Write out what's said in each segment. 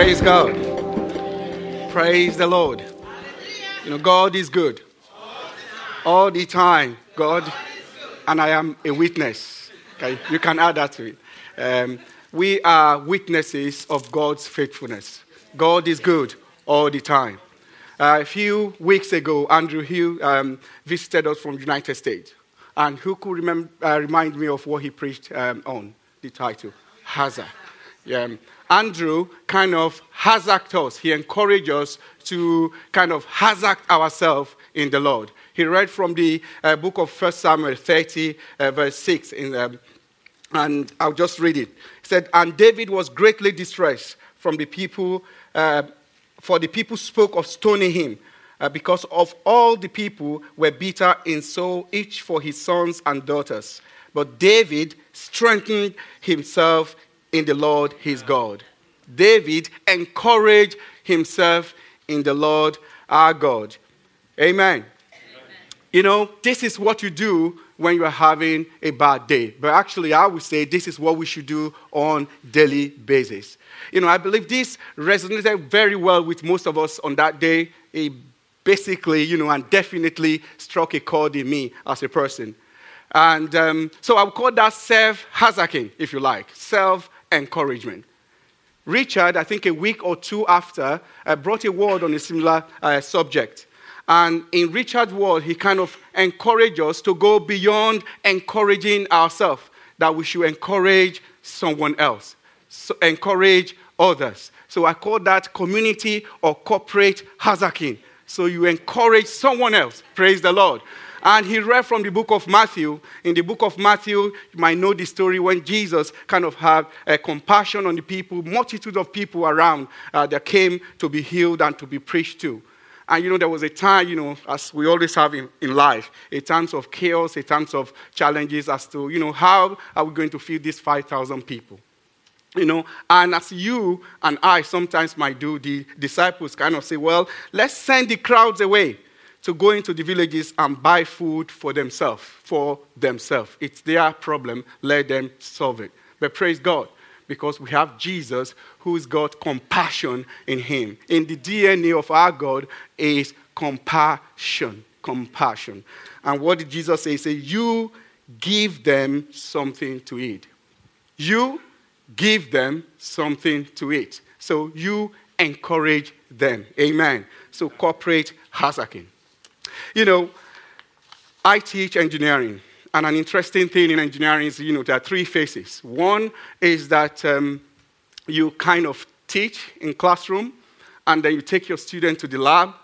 Praise God. Praise the Lord. You know, God is good. All the time. God, and I am a witness. Okay, you can add that to it. Um, we are witnesses of God's faithfulness. God is good all the time. Uh, a few weeks ago, Andrew Hill um, visited us from the United States. And who could remember, uh, remind me of what he preached um, on, the title? Hazard. Yeah. Andrew kind of hazarded us. He encouraged us to kind of hazard ourselves in the Lord. He read from the uh, book of 1 Samuel 30, uh, verse 6, in, um, and I'll just read it. He said, And David was greatly distressed from the people, uh, for the people spoke of stoning him. Uh, because of all the people were bitter in soul, each for his sons and daughters. But David strengthened himself in the Lord his God. David encouraged himself in the Lord our God. Amen. Amen. You know, this is what you do when you are having a bad day. But actually, I would say this is what we should do on daily basis. You know, I believe this resonated very well with most of us on that day. It basically, you know, and definitely struck a chord in me as a person. And um, so I would call that self hazarding, if you like, self encouragement. Richard, I think a week or two after, uh, brought a word on a similar uh, subject. And in Richard's word, he kind of encouraged us to go beyond encouraging ourselves, that we should encourage someone else, so encourage others. So I call that community or corporate hazarding. So you encourage someone else. Praise the Lord. And he read from the book of Matthew. In the book of Matthew, you might know the story when Jesus kind of had compassion on the people, multitude of people around uh, that came to be healed and to be preached to. And you know, there was a time, you know, as we always have in, in life, a times of chaos, a times of challenges as to, you know, how are we going to feed these 5,000 people? You know, and as you and I sometimes might do, the disciples kind of say, well, let's send the crowds away to go into the villages and buy food for themselves, for themselves. It's their problem. Let them solve it. But praise God, because we have Jesus who's got compassion in him. In the DNA of our God is compassion. Compassion. And what did Jesus say? He said, You give them something to eat. You give them something to eat. So you encourage them. Amen. So corporate hazarding. You know, I teach engineering, and an interesting thing in engineering is, you know, there are three phases. One is that um, you kind of teach in classroom, and then you take your student to the lab,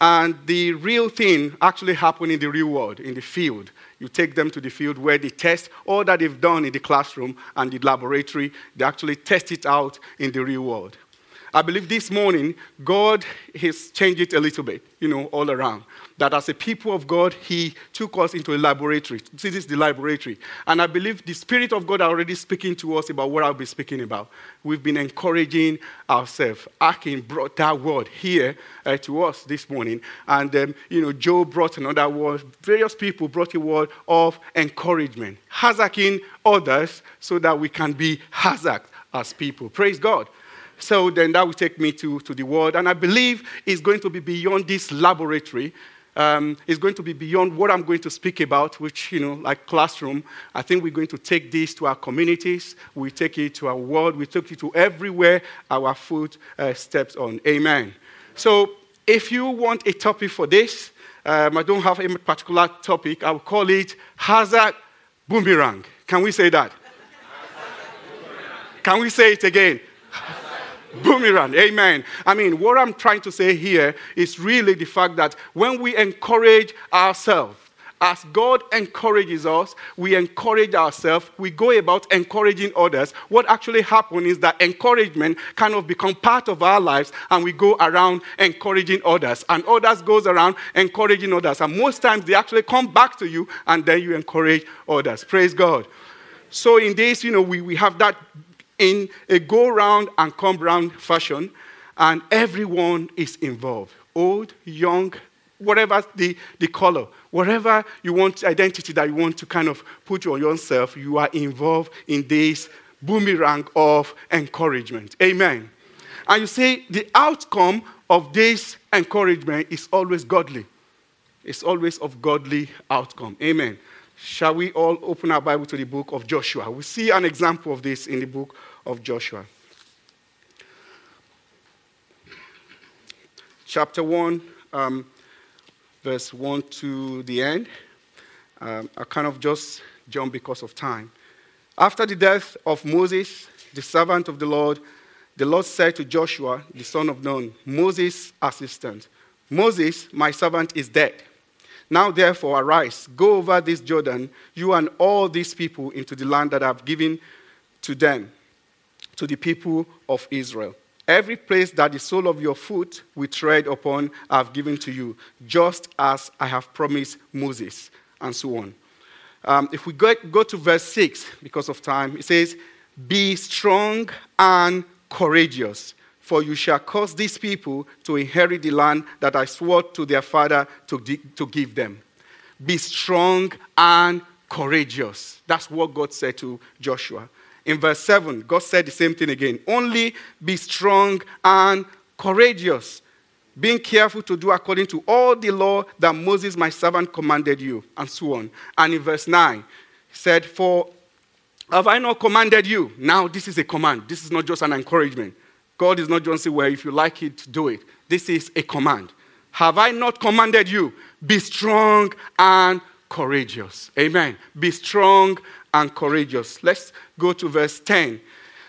and the real thing actually happens in the real world, in the field. You take them to the field where they test all that they've done in the classroom and the laboratory. They actually test it out in the real world. I believe this morning, God has changed it a little bit, you know, all around. That as a people of God, He took us into a laboratory. This is the laboratory. And I believe the Spirit of God already speaking to us about what I'll be speaking about. We've been encouraging ourselves. Akin brought that word here uh, to us this morning. And, um, you know, Joe brought another word. Various people brought a word of encouragement, hazarding others so that we can be hazard as people. Praise God. So then that will take me to, to the word. And I believe it's going to be beyond this laboratory. Um, it's going to be beyond what I'm going to speak about, which, you know, like classroom. I think we're going to take this to our communities. We take it to our world. We take it to everywhere our foot uh, steps on. Amen. So if you want a topic for this, um, I don't have a particular topic. I will call it Hazard Boomerang. Can we say that? Can we say it again? Boomerang. Amen. I mean, what I'm trying to say here is really the fact that when we encourage ourselves, as God encourages us, we encourage ourselves, we go about encouraging others. What actually happens is that encouragement kind of become part of our lives and we go around encouraging others. And others goes around encouraging others. And most times they actually come back to you and then you encourage others. Praise God. So in this, you know, we, we have that in a go round and come round fashion, and everyone is involved old, young, whatever the, the color, whatever you want, identity that you want to kind of put on yourself, you are involved in this boomerang of encouragement. Amen. And you see, the outcome of this encouragement is always godly. It's always of godly outcome. Amen. Shall we all open our Bible to the book of Joshua? We see an example of this in the book of Joshua. Chapter 1, um, verse 1 to the end. Um, I kind of just jump because of time. After the death of Moses, the servant of the Lord, the Lord said to Joshua, the son of Nun, Moses' assistant, Moses, my servant, is dead. Now, therefore, arise, go over this Jordan, you and all these people, into the land that I've given to them, to the people of Israel. Every place that the sole of your foot will tread upon, I've given to you, just as I have promised Moses, and so on. Um, if we go, go to verse 6, because of time, it says, Be strong and courageous for you shall cause these people to inherit the land that I swore to their father to, to give them. Be strong and courageous. That's what God said to Joshua. In verse 7, God said the same thing again. Only be strong and courageous, being careful to do according to all the law that Moses, my servant, commanded you, and so on. And in verse 9, he said, For have I not commanded you? Now, this is a command. This is not just an encouragement. God is not just saying, well, if you like it, do it. This is a command. Have I not commanded you? Be strong and courageous. Amen. Be strong and courageous. Let's go to verse 10.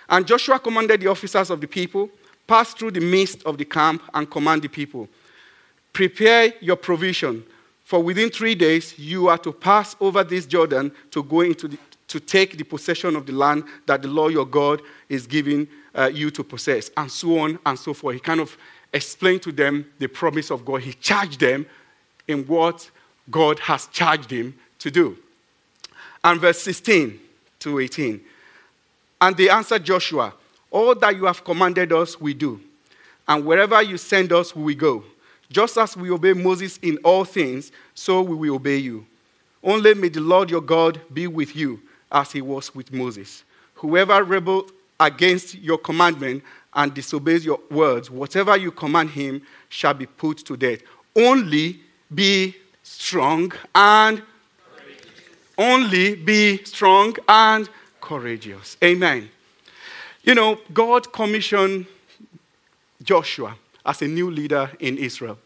And Joshua commanded the officers of the people, pass through the midst of the camp and command the people. Prepare your provision, for within three days you are to pass over this Jordan to go into the, to take the possession of the land that the Lord your God is giving uh, you to possess, and so on and so forth. He kind of explained to them the promise of God. He charged them in what God has charged him to do. And verse 16 to 18. And they answered Joshua, All that you have commanded us, we do. And wherever you send us, we go. Just as we obey Moses in all things, so we will obey you. Only may the Lord your God be with you as he was with Moses. Whoever rebels against your commandment and disobeys your words, whatever you command him shall be put to death. Only be strong and only be strong and courageous. Amen. You know, God commissioned Joshua as a new leader in Israel.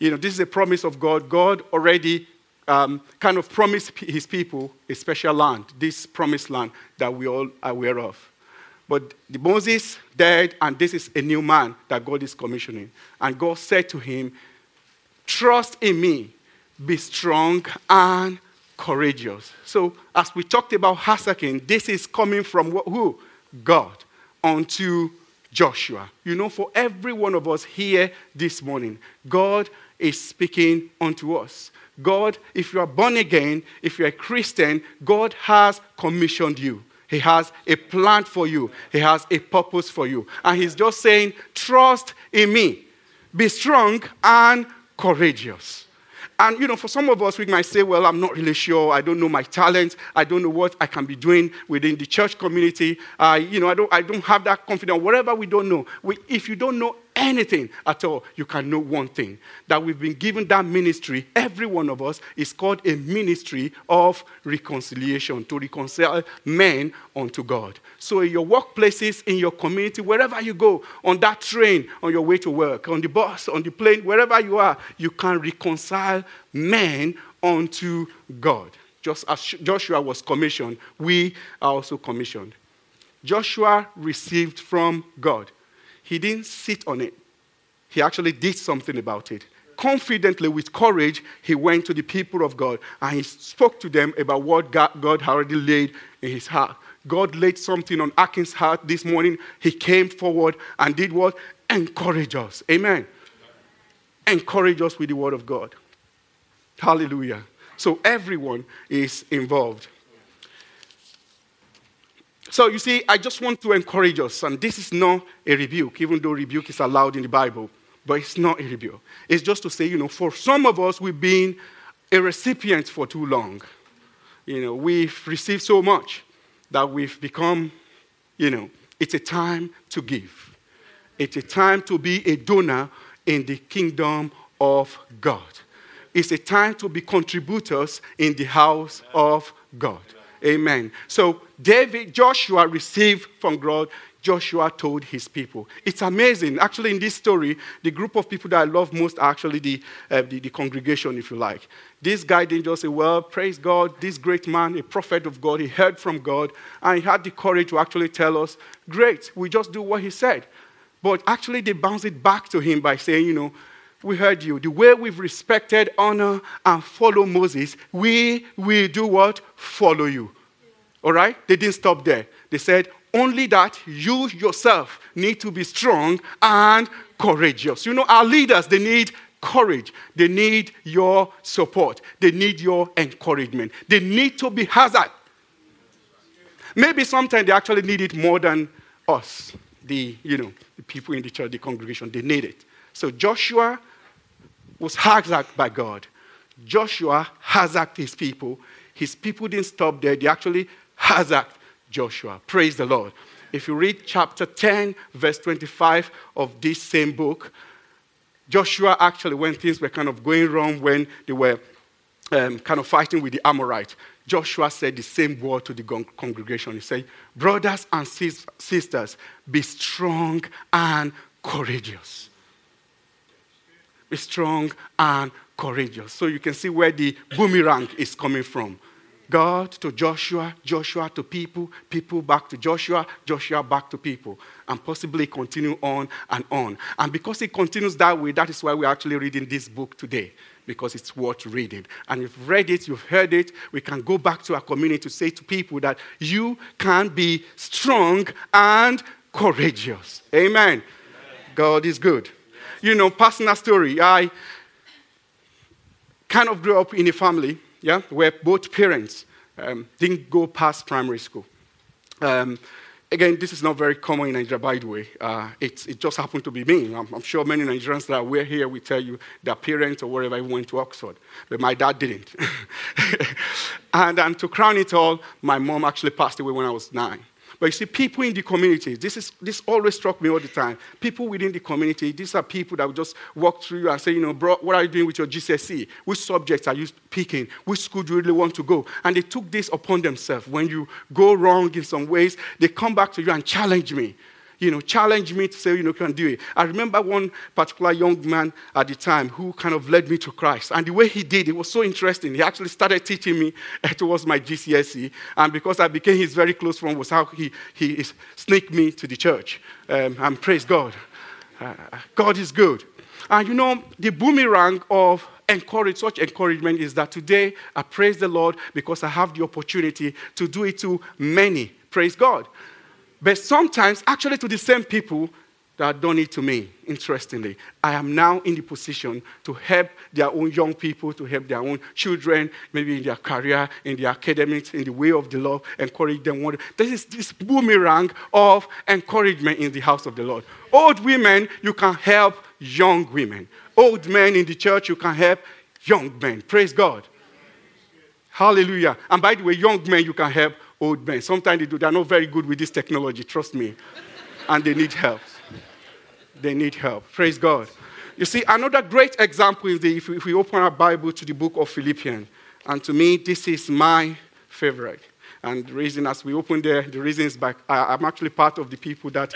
You know, this is a promise of God. God already um, kind of promised his people a special land, this promised land that we all are aware of. But Moses died, and this is a new man that God is commissioning. And God said to him, Trust in me, be strong and courageous. So, as we talked about Hasakin, this is coming from who? God unto Joshua. You know, for every one of us here this morning, God is speaking unto us. God, if you are born again, if you're a Christian, God has commissioned you. He has a plan for you, He has a purpose for you. And He's just saying, Trust in me, be strong and courageous. And, you know, for some of us, we might say, well, I'm not really sure. I don't know my talent. I don't know what I can be doing within the church community. Uh, you know, I don't, I don't have that confidence. Whatever we don't know. We, if you don't know anything at all, you can know one thing that we've been given that ministry, every one of us, is called a ministry of reconciliation, to reconcile men unto God. So, in your workplaces, in your community, wherever you go, on that train, on your way to work, on the bus, on the plane, wherever you are, you can reconcile men unto God. Just as Joshua was commissioned, we are also commissioned. Joshua received from God he didn't sit on it, he actually did something about it. Confidently, with courage, he went to the people of God and he spoke to them about what God, had already laid in his heart. God laid something on Akin's heart this morning. He came forward and did what? Encourage us. Amen. Encourage us with the word of God. Hallelujah. So everyone is involved. So you see, I just want to encourage us, and this is not a rebuke, even though rebuke is allowed in the Bible, but it's not a rebuke. It's just to say, you know, for some of us, we've been a recipient for too long. You know, we've received so much that we've become, you know, it's a time to give. It's a time to be a donor in the kingdom of God. It's a time to be contributors in the house of God. Amen. So David, Joshua received from God Joshua told his people. It's amazing. Actually, in this story, the group of people that I love most are actually the, uh, the, the, congregation, if you like. This guy didn't just say, Well, praise God, this great man, a prophet of God, he heard from God, and he had the courage to actually tell us, Great, we just do what he said. But actually, they bounce it back to him by saying, You know, we heard you. The way we've respected, honor, and follow Moses, we will do what? Follow you. All right? They didn't stop there. They said, only that you yourself need to be strong and courageous. You know, our leaders, they need courage. They need your support. They need your encouragement. They need to be hazard. Maybe sometimes they actually need it more than us, the, you know, the people in the church, the congregation. They need it. So Joshua was hazard by God. Joshua hazarded his people. His people didn't stop there. They actually hazarded Joshua. Praise the Lord. If you read chapter 10, verse 25 of this same book, Joshua actually, when things were kind of going wrong, when they were um, kind of fighting with the Amorites, Joshua said the same word to the congregation. He said, Brothers and sis- sisters, be strong and courageous. Be strong and courageous. So you can see where the boomerang is coming from. God to Joshua, Joshua to people, people back to Joshua, Joshua back to people, and possibly continue on and on. And because it continues that way, that is why we're actually reading this book today, because it's worth reading. And you've read it, you've heard it, we can go back to our community to say to people that you can be strong and courageous. Amen. Amen. God is good. You know, personal story. I kind of grew up in a family yeah, where both parents um, didn't go past primary school. Um, again, this is not very common in Nigeria, by the way. Uh, it, it, just happened to be me. I'm, I'm, sure many Nigerians that were here will tell you their parents or wherever went to Oxford, but my dad didn't. and, and to crown it all, my mom actually passed away when I was nine. But you see, people in the community, this, is, this always struck me all the time. People within the community, these are people that just walk through you and say, you know, bro, what are you doing with your GCSE? Which subjects are you picking? Which school do you really want to go? And they took this upon themselves. When you go wrong in some ways, they come back to you and challenge me you know, challenge me to say, you know, can do it. I remember one particular young man at the time who kind of led me to Christ. And the way he did, it was so interesting. He actually started teaching me towards my GCSE. And because I became his very close friend, was how he, he sneaked me to the church. Um, and praise God. Uh, God is good. And you know, the boomerang of encourage such encouragement is that today I praise the Lord because I have the opportunity to do it to many. Praise God. But sometimes, actually, to the same people that have done it to me, interestingly, I am now in the position to help their own young people, to help their own children, maybe in their career, in their academics, in the way of the Lord, encourage them. This is this boomerang of encouragement in the house of the Lord. Old women, you can help young women. Old men in the church, you can help young men. Praise God. Hallelujah. And by the way, young men, you can help old men. Sometimes they do. They're not very good with this technology, trust me. and they need help. They need help. Praise God. You see, another great example is the, if, we, if we open our Bible to the book of Philippians. And to me, this is my favorite. And the reason, as we open there, the reason is by, I'm actually part of the people that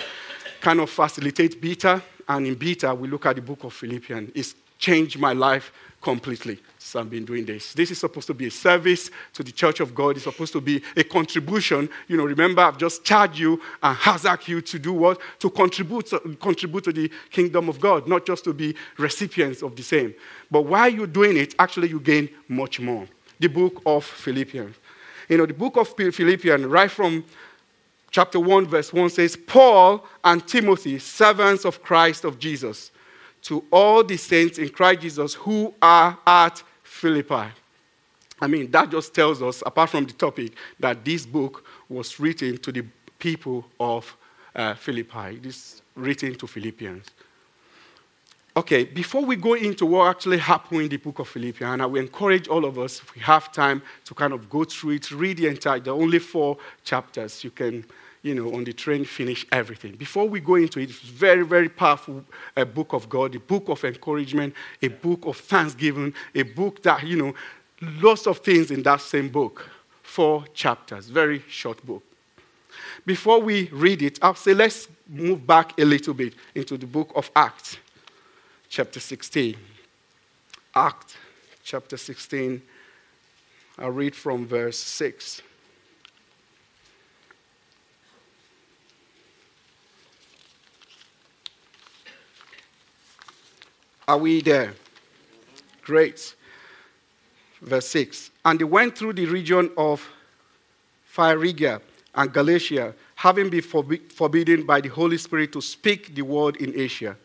kind of facilitate beta. And in beta, we look at the book of Philippians. It's changed my life completely So I've been doing this. This is supposed to be a service to the church of God. It's supposed to be a contribution. You know, remember, I've just charged you and hazard you to do what? To contribute, to contribute to the kingdom of God, not just to be recipients of the same. But while you're doing it, actually, you gain much more. The book of Philippians. You know, the book of Philippians, right from chapter 1, verse 1 says, Paul and Timothy, servants of Christ of Jesus to all the saints in Christ Jesus who are at Philippi. I mean, that just tells us, apart from the topic, that this book was written to the people of uh, Philippi. This written to Philippians. Okay, before we go into what actually happened in the book of Philippians, I will encourage all of us, if we have time, to kind of go through it, read the entire, the only four chapters. You can you know, on the train, finish everything. Before we go into it, it's very, very powerful a book of God, a book of encouragement, a book of thanksgiving, a book that, you know, lots of things in that same book. Four chapters, very short book. Before we read it, I'll say let's move back a little bit into the book of Acts, chapter 16. Acts, chapter 16. I'll read from verse 6. Are we there? Great. Verse 6. And they went through the region of Phrygia and Galatia, having been forbidden by the Holy Spirit to speak the word in Asia.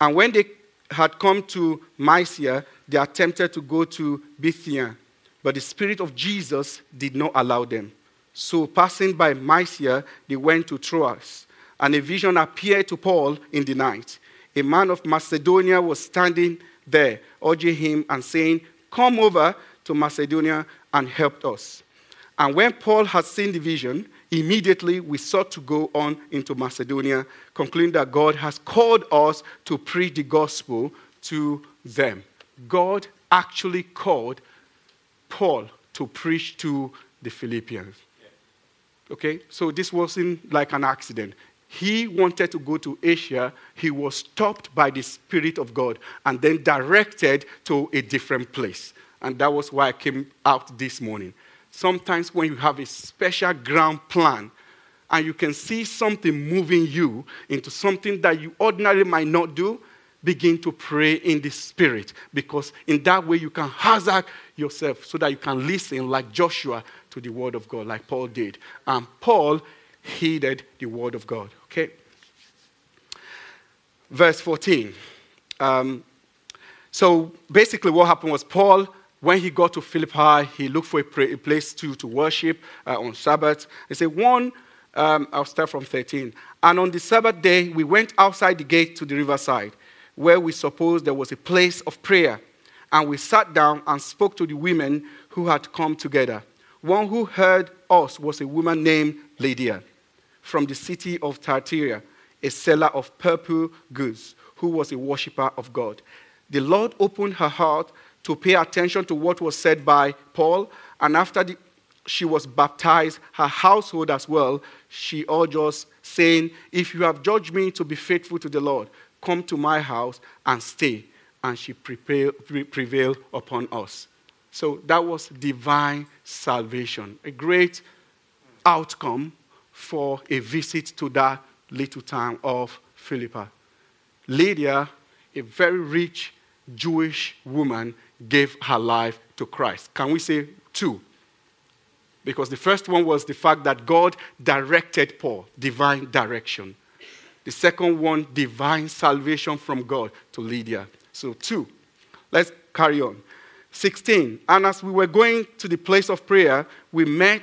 And when they had come to Mysia, they attempted to go to Bithynia, but the Spirit of Jesus did not allow them. So, passing by Mysia, they went to Troas, and a vision appeared to Paul in the night a man of Macedonia was standing there, urging him and saying, Come over to Macedonia and help us. And when Paul had seen the vision, immediately we sought to go on into Macedonia, concluding that God has called us to preach the gospel to them. God actually called Paul to preach to the Philippians. Okay? So this wasn't like an accident he wanted to go to Asia, he was stopped by the Spirit of God and then directed to a different place. And that was why I came out this morning. Sometimes when you have a special ground plan and you can see something moving you into something that you ordinarily might not do, begin to pray in the Spirit because in that way you can hazard yourself so that you can listen like Joshua to the Word of God, like Paul did. And Paul heeded the Word of God. Okay. Verse 14. Um, so basically, what happened was Paul, when he got to Philippi, he looked for a, place to, to worship uh, on Sabbath. He said, One, um, I'll start from 13. And on the Sabbath day, we went outside the gate to the riverside, where we supposed there was a place of prayer. And we sat down and spoke to the women who had come together. One who heard us was a woman named Lydia from the city of Thyatira, a seller of purple goods, who was a worshiper of God. The Lord opened her heart to pay attention to what was said by Paul, and after the, she was baptized, her household as well, she urged us, saying, If you have judged me to be faithful to the Lord, come to my house and stay. And she prevailed upon us. So that was divine salvation, a great outcome for a visit to that little town of Philippi. Lydia, a very rich Jewish woman, gave her life to Christ. Can we say two? Because the first one was the fact that God directed Paul, divine direction. The second one, divine salvation from God to Lydia. So, two. Let's carry on. 16. And as we were going to the place of prayer, we met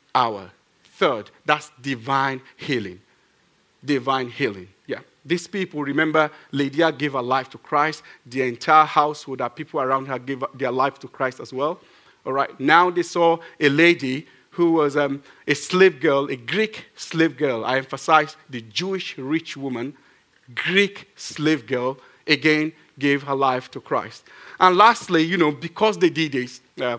hour. Third, that's divine healing. Divine healing. Yeah. These people, remember, Lydia gave her life to Christ. The entire household, that people around her gave their life to Christ as well. All right. Now they saw a lady who was um, a slave girl, a Greek slave girl. I emphasize the Jewish rich woman, Greek slave girl, again gave her life to Christ. And lastly, you know, because they did this, uh,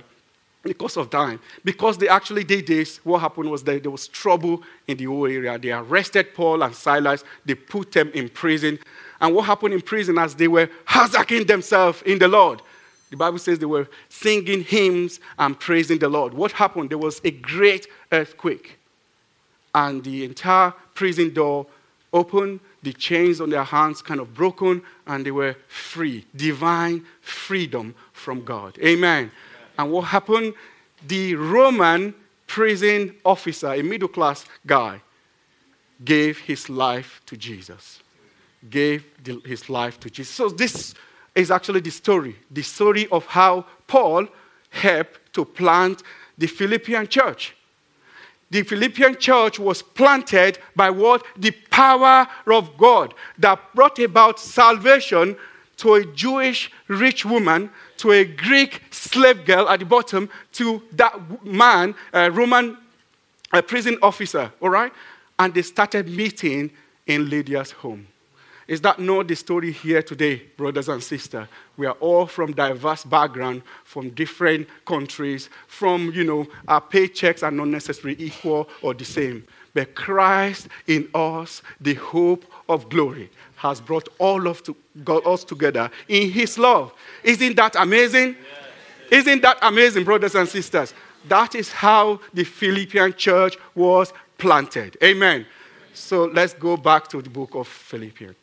because of time. Because they actually did this, what happened was that there was trouble in the whole area. They arrested Paul and Silas, they put them in prison. And what happened in prison as they were hazarding themselves in the Lord? The Bible says they were singing hymns and praising the Lord. What happened? There was a great earthquake. And the entire prison door opened, the chains on their hands kind of broken, and they were free. Divine freedom from God. Amen. And what happened? The Roman prison officer, a middle class guy, gave his life to Jesus. Gave the, his life to Jesus. So, this is actually the story the story of how Paul helped to plant the Philippian church. The Philippian church was planted by what? The power of God that brought about salvation to a Jewish rich woman, to a Greek slave girl at the bottom, to that man, a Roman a prison officer, all right? And they started meeting in Lydia's home. Is that not the story here today, brothers and sisters? We are all from diverse background, from different countries, from, you know, our paychecks are not necessarily equal or the same. But Christ in us, the hope of glory, has brought all of to, us together in his love. Isn't that amazing? Yes. Isn't that amazing, brothers and sisters? That is how the Philippian church was planted. Amen. So let's go back to the book of Philippians.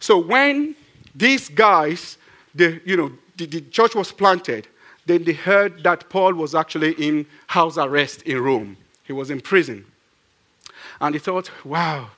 So when these guys, the, you know, the, the church was planted, then they heard that Paul was actually in house arrest in Rome. He was in prison. And they thought, wow,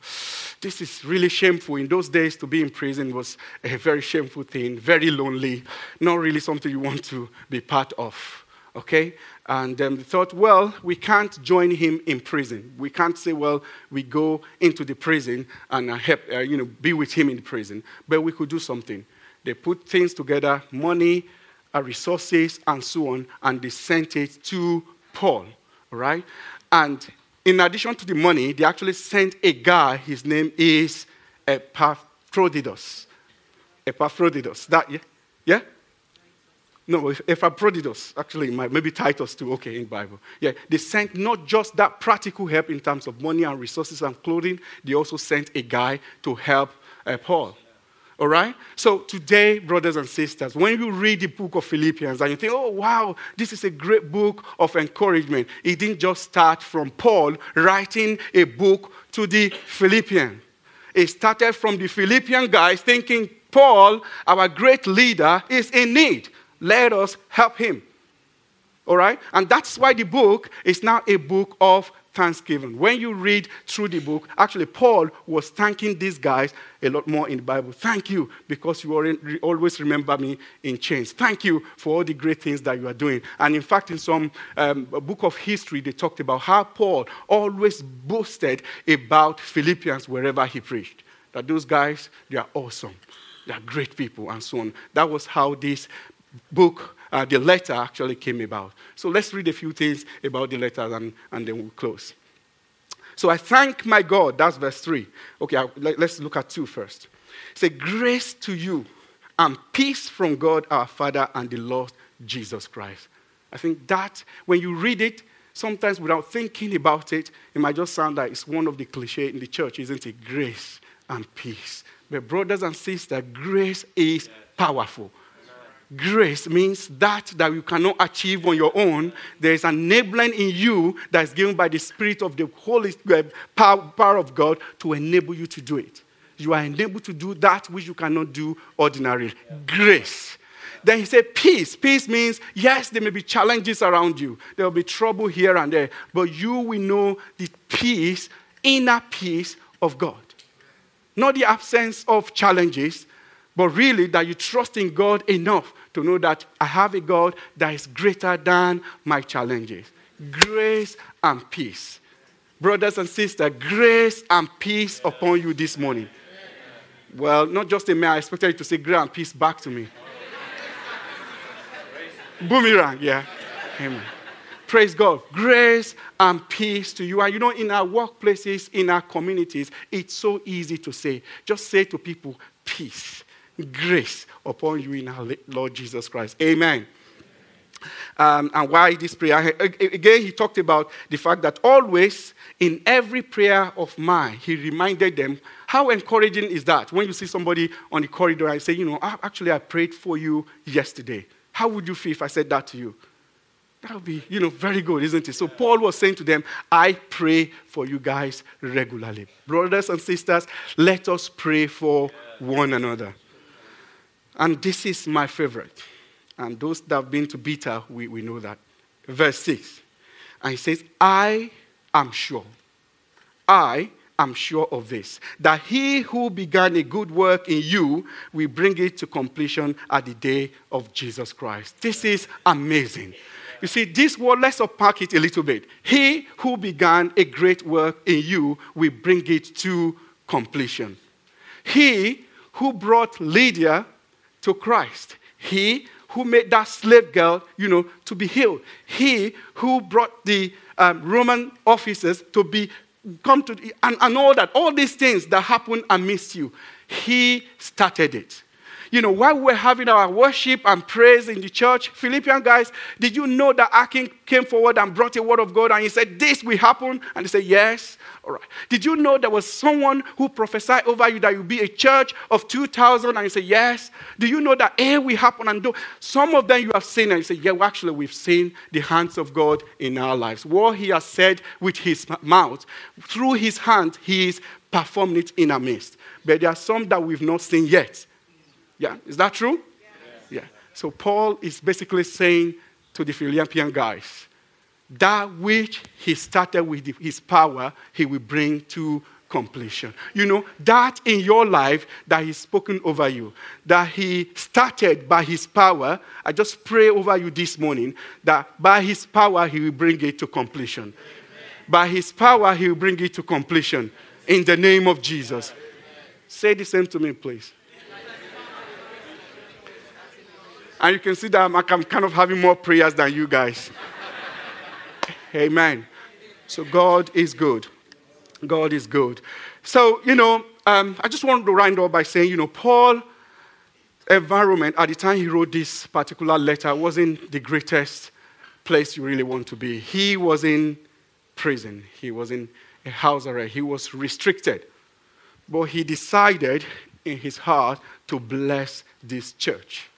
this is really shameful. In those days, to be in prison was a very shameful thing, very lonely, not really something you want to be part of. Okay? And um, they thought, well, we can't join him in prison. We can't say, well, we go into the prison and uh, help, uh, you know, be with him in prison. But we could do something. They put things together, money, resources, and so on, and they sent it to Paul. Right? And in addition to the money, they actually sent a guy. His name is Epaphroditus. Epaphroditus. That, yeah? Yeah? No, Epaphroditus, actually, maybe Titus too, okay, in Bible. Yeah, they sent not just that practical help in terms of money and resources and clothing, they also sent a guy to help uh, Paul. All right? So today, brothers and sisters, when you read the book of Philippians and you think, oh, wow, this is a great book of encouragement, it didn't just start from Paul writing a book to the Philippians. It started from the Philippian guys thinking, Paul, our great leader, is in need. Let us help him. All right? And that's why the book is now a book of thanksgiving. When you read through the book, actually, Paul was thanking these guys a lot more in the Bible. Thank you because you always remember me in chains. Thank you for all the great things that you are doing. And in fact, in some um, book of history, they talked about how Paul always boasted about Philippians wherever he preached. That those guys, they are awesome. They are great people, and so on. That was how this book uh, the letter actually came about. So let's read a few things about the letter and, and then we'll close. So I thank my God. That's verse 3. Okay, I, let, us look at 2 first. Say, grace to you and peace from God our Father and the Lord Jesus Christ. I think that when you read it, sometimes without thinking about it, it might just sound like it's one of the cliche in the church, isn't it? Grace and peace. But brothers and sisters, grace is powerful. Grace means that that you cannot achieve on your own. There is an enabling in you that is given by the Spirit of the Holy uh, power, power of God to enable you to do it. You are enabled to do that which you cannot do ordinarily. Yeah. Grace. Then he said, Peace. Peace means, yes, there may be challenges around you. There will be trouble here and there. But you will know the peace, inner peace of God. Not the absence of challenges, but really that you trust in God enough to know that I have a God that is greater than my challenges. Grace and peace. Brothers and sisters, grace and peace upon you this morning. Well, not just a man, I expected you to say grace and peace back to me. Boomerang, yeah. Amen. Praise God. Grace and peace to you. And you know, in our workplaces, in our communities, it's so easy to say. Just say to people, peace grace upon you in our Lord Jesus Christ. Amen. Um, and why this prayer? Again, he talked about the fact that always in every prayer of mine, he reminded them how encouraging is that when you see somebody on the corridor and say, you know, actually, I prayed for you yesterday. How would you feel if I said that to you? That would be, you know, very good, isn't it? So Paul was saying to them, I pray for you guys regularly. Brothers and sisters, let us pray for one another. And this is my favorite. And those that have been to Beta, we, we know that. Verse 6. And he says, I am sure. I am sure of this that he who began a good work in you will bring it to completion at the day of Jesus Christ. This is amazing. You see, this word, let's unpack it a little bit. He who began a great work in you will bring it to completion. He who brought Lydia to Christ. He who made that slave girl, you know, to be healed. He who brought the um, Roman officers to be come to and, and all that, all these things that happen amidst you. He started it. You know, while we're having our worship and praise in the church, Philippian guys, did you know that Akin came forward and brought a word of God and he said, This will happen? And they said, Yes. All right. Did you know there was someone who prophesied over you that you'll be a church of 2,000? And you say, Yes. Do you know that A will happen? And do some of them you have seen, and you say, Yeah, well, actually, we've seen the hands of God in our lives. What He has said with His mouth, through His hand, He is performing it in our midst. But there are some that we've not seen yet. Yeah, is that true? Yeah. yeah. So Paul is basically saying to the Philippian guys, that which he started with his power, he will bring to completion. You know, that in your life that he's spoken over you, that he started by his power, I just pray over you this morning that by his power he will bring it to completion. Amen. By his power he will bring it to completion. In the name of Jesus. Amen. Say the same to me, please. And you can see that I'm, I'm kind of having more prayers than you guys. Amen. So God is good. God is good. So, you know, um, I just wanted to round up by saying, you know, Paul environment at the time he wrote this particular letter wasn't the greatest place you really want to be. He was in prison. He was in a house arrest. He was restricted. But he decided in his heart to bless this church.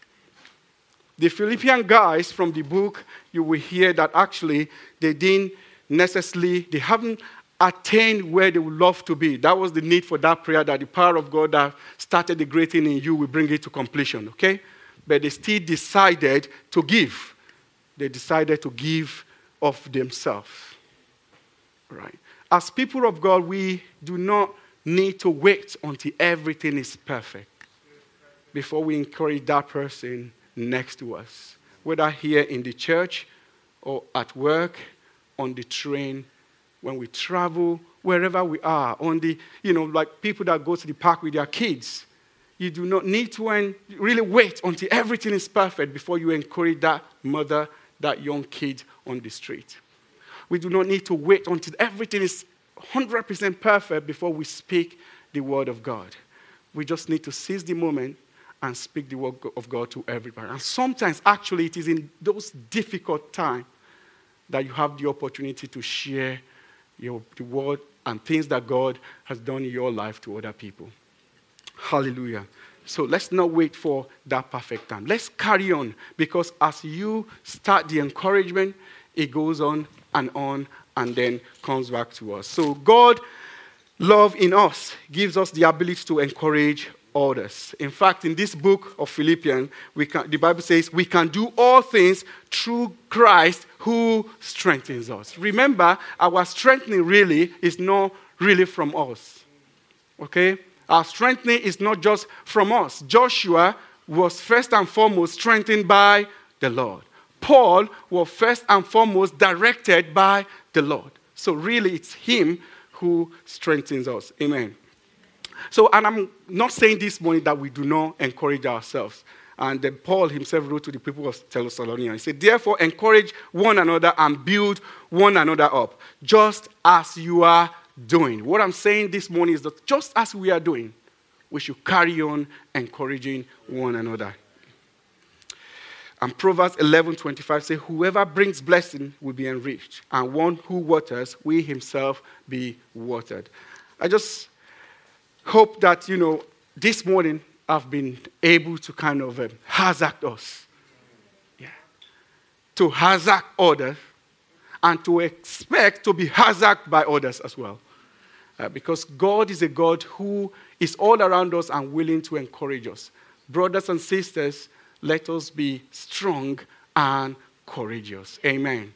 The Philippian guys from the book, you will hear that actually they didn't necessarily, they haven't attained where they would love to be. That was the need for that prayer that the power of God that started the great thing in you will bring it to completion, okay? But they still decided to give. They decided to give of themselves. Right? As people of God, we do not need to wait until everything is perfect before we encourage that person next to us, whether here in the church or at work, on the train, when we travel, wherever we are, on the, you know, like people that go to the park with their kids. You do not need to really wait until everything is perfect before you encourage that mother, that young kid on the street. We do not need to wait until everything is 100% perfect before we speak the word of God. We just need to seize the moment and speak the word of God to everybody. And sometimes, actually, it is in those difficult times that you have the opportunity to share your, the word and things that God has done in your life to other people. Hallelujah. So let's not wait for that perfect time. Let's carry on because as you start the encouragement, it goes on and on and then comes back to us. So God love in us gives us the ability to encourage In fact, in this book of Philippians, can, the Bible says we can do all things through Christ who strengthens us. Remember, our strengthening really is not really from us. Okay? Our strengthening is not just from us. Joshua was first and foremost strengthened by the Lord. Paul was first and foremost directed by the Lord. So, really, it's Him who strengthens us. Amen. So, and I'm not saying this morning that we do not encourage ourselves. And then Paul himself wrote to the people of Thessalonica. He said, Therefore, encourage one another and build one another up, just as you are doing. What I'm saying this morning is that just as we are doing, we should carry on encouraging one another. And Proverbs 11:25 says, "Whoever brings blessing will be enriched, and one who waters will himself be watered." I just hope that, you know, this morning I've been able to kind of um, hazard us. Yeah. To hazard others and to expect to be hazarded by others as well. Uh, because God is a God who is all around us and willing to encourage us. Brothers and sisters, let us be strong and courageous. Amen.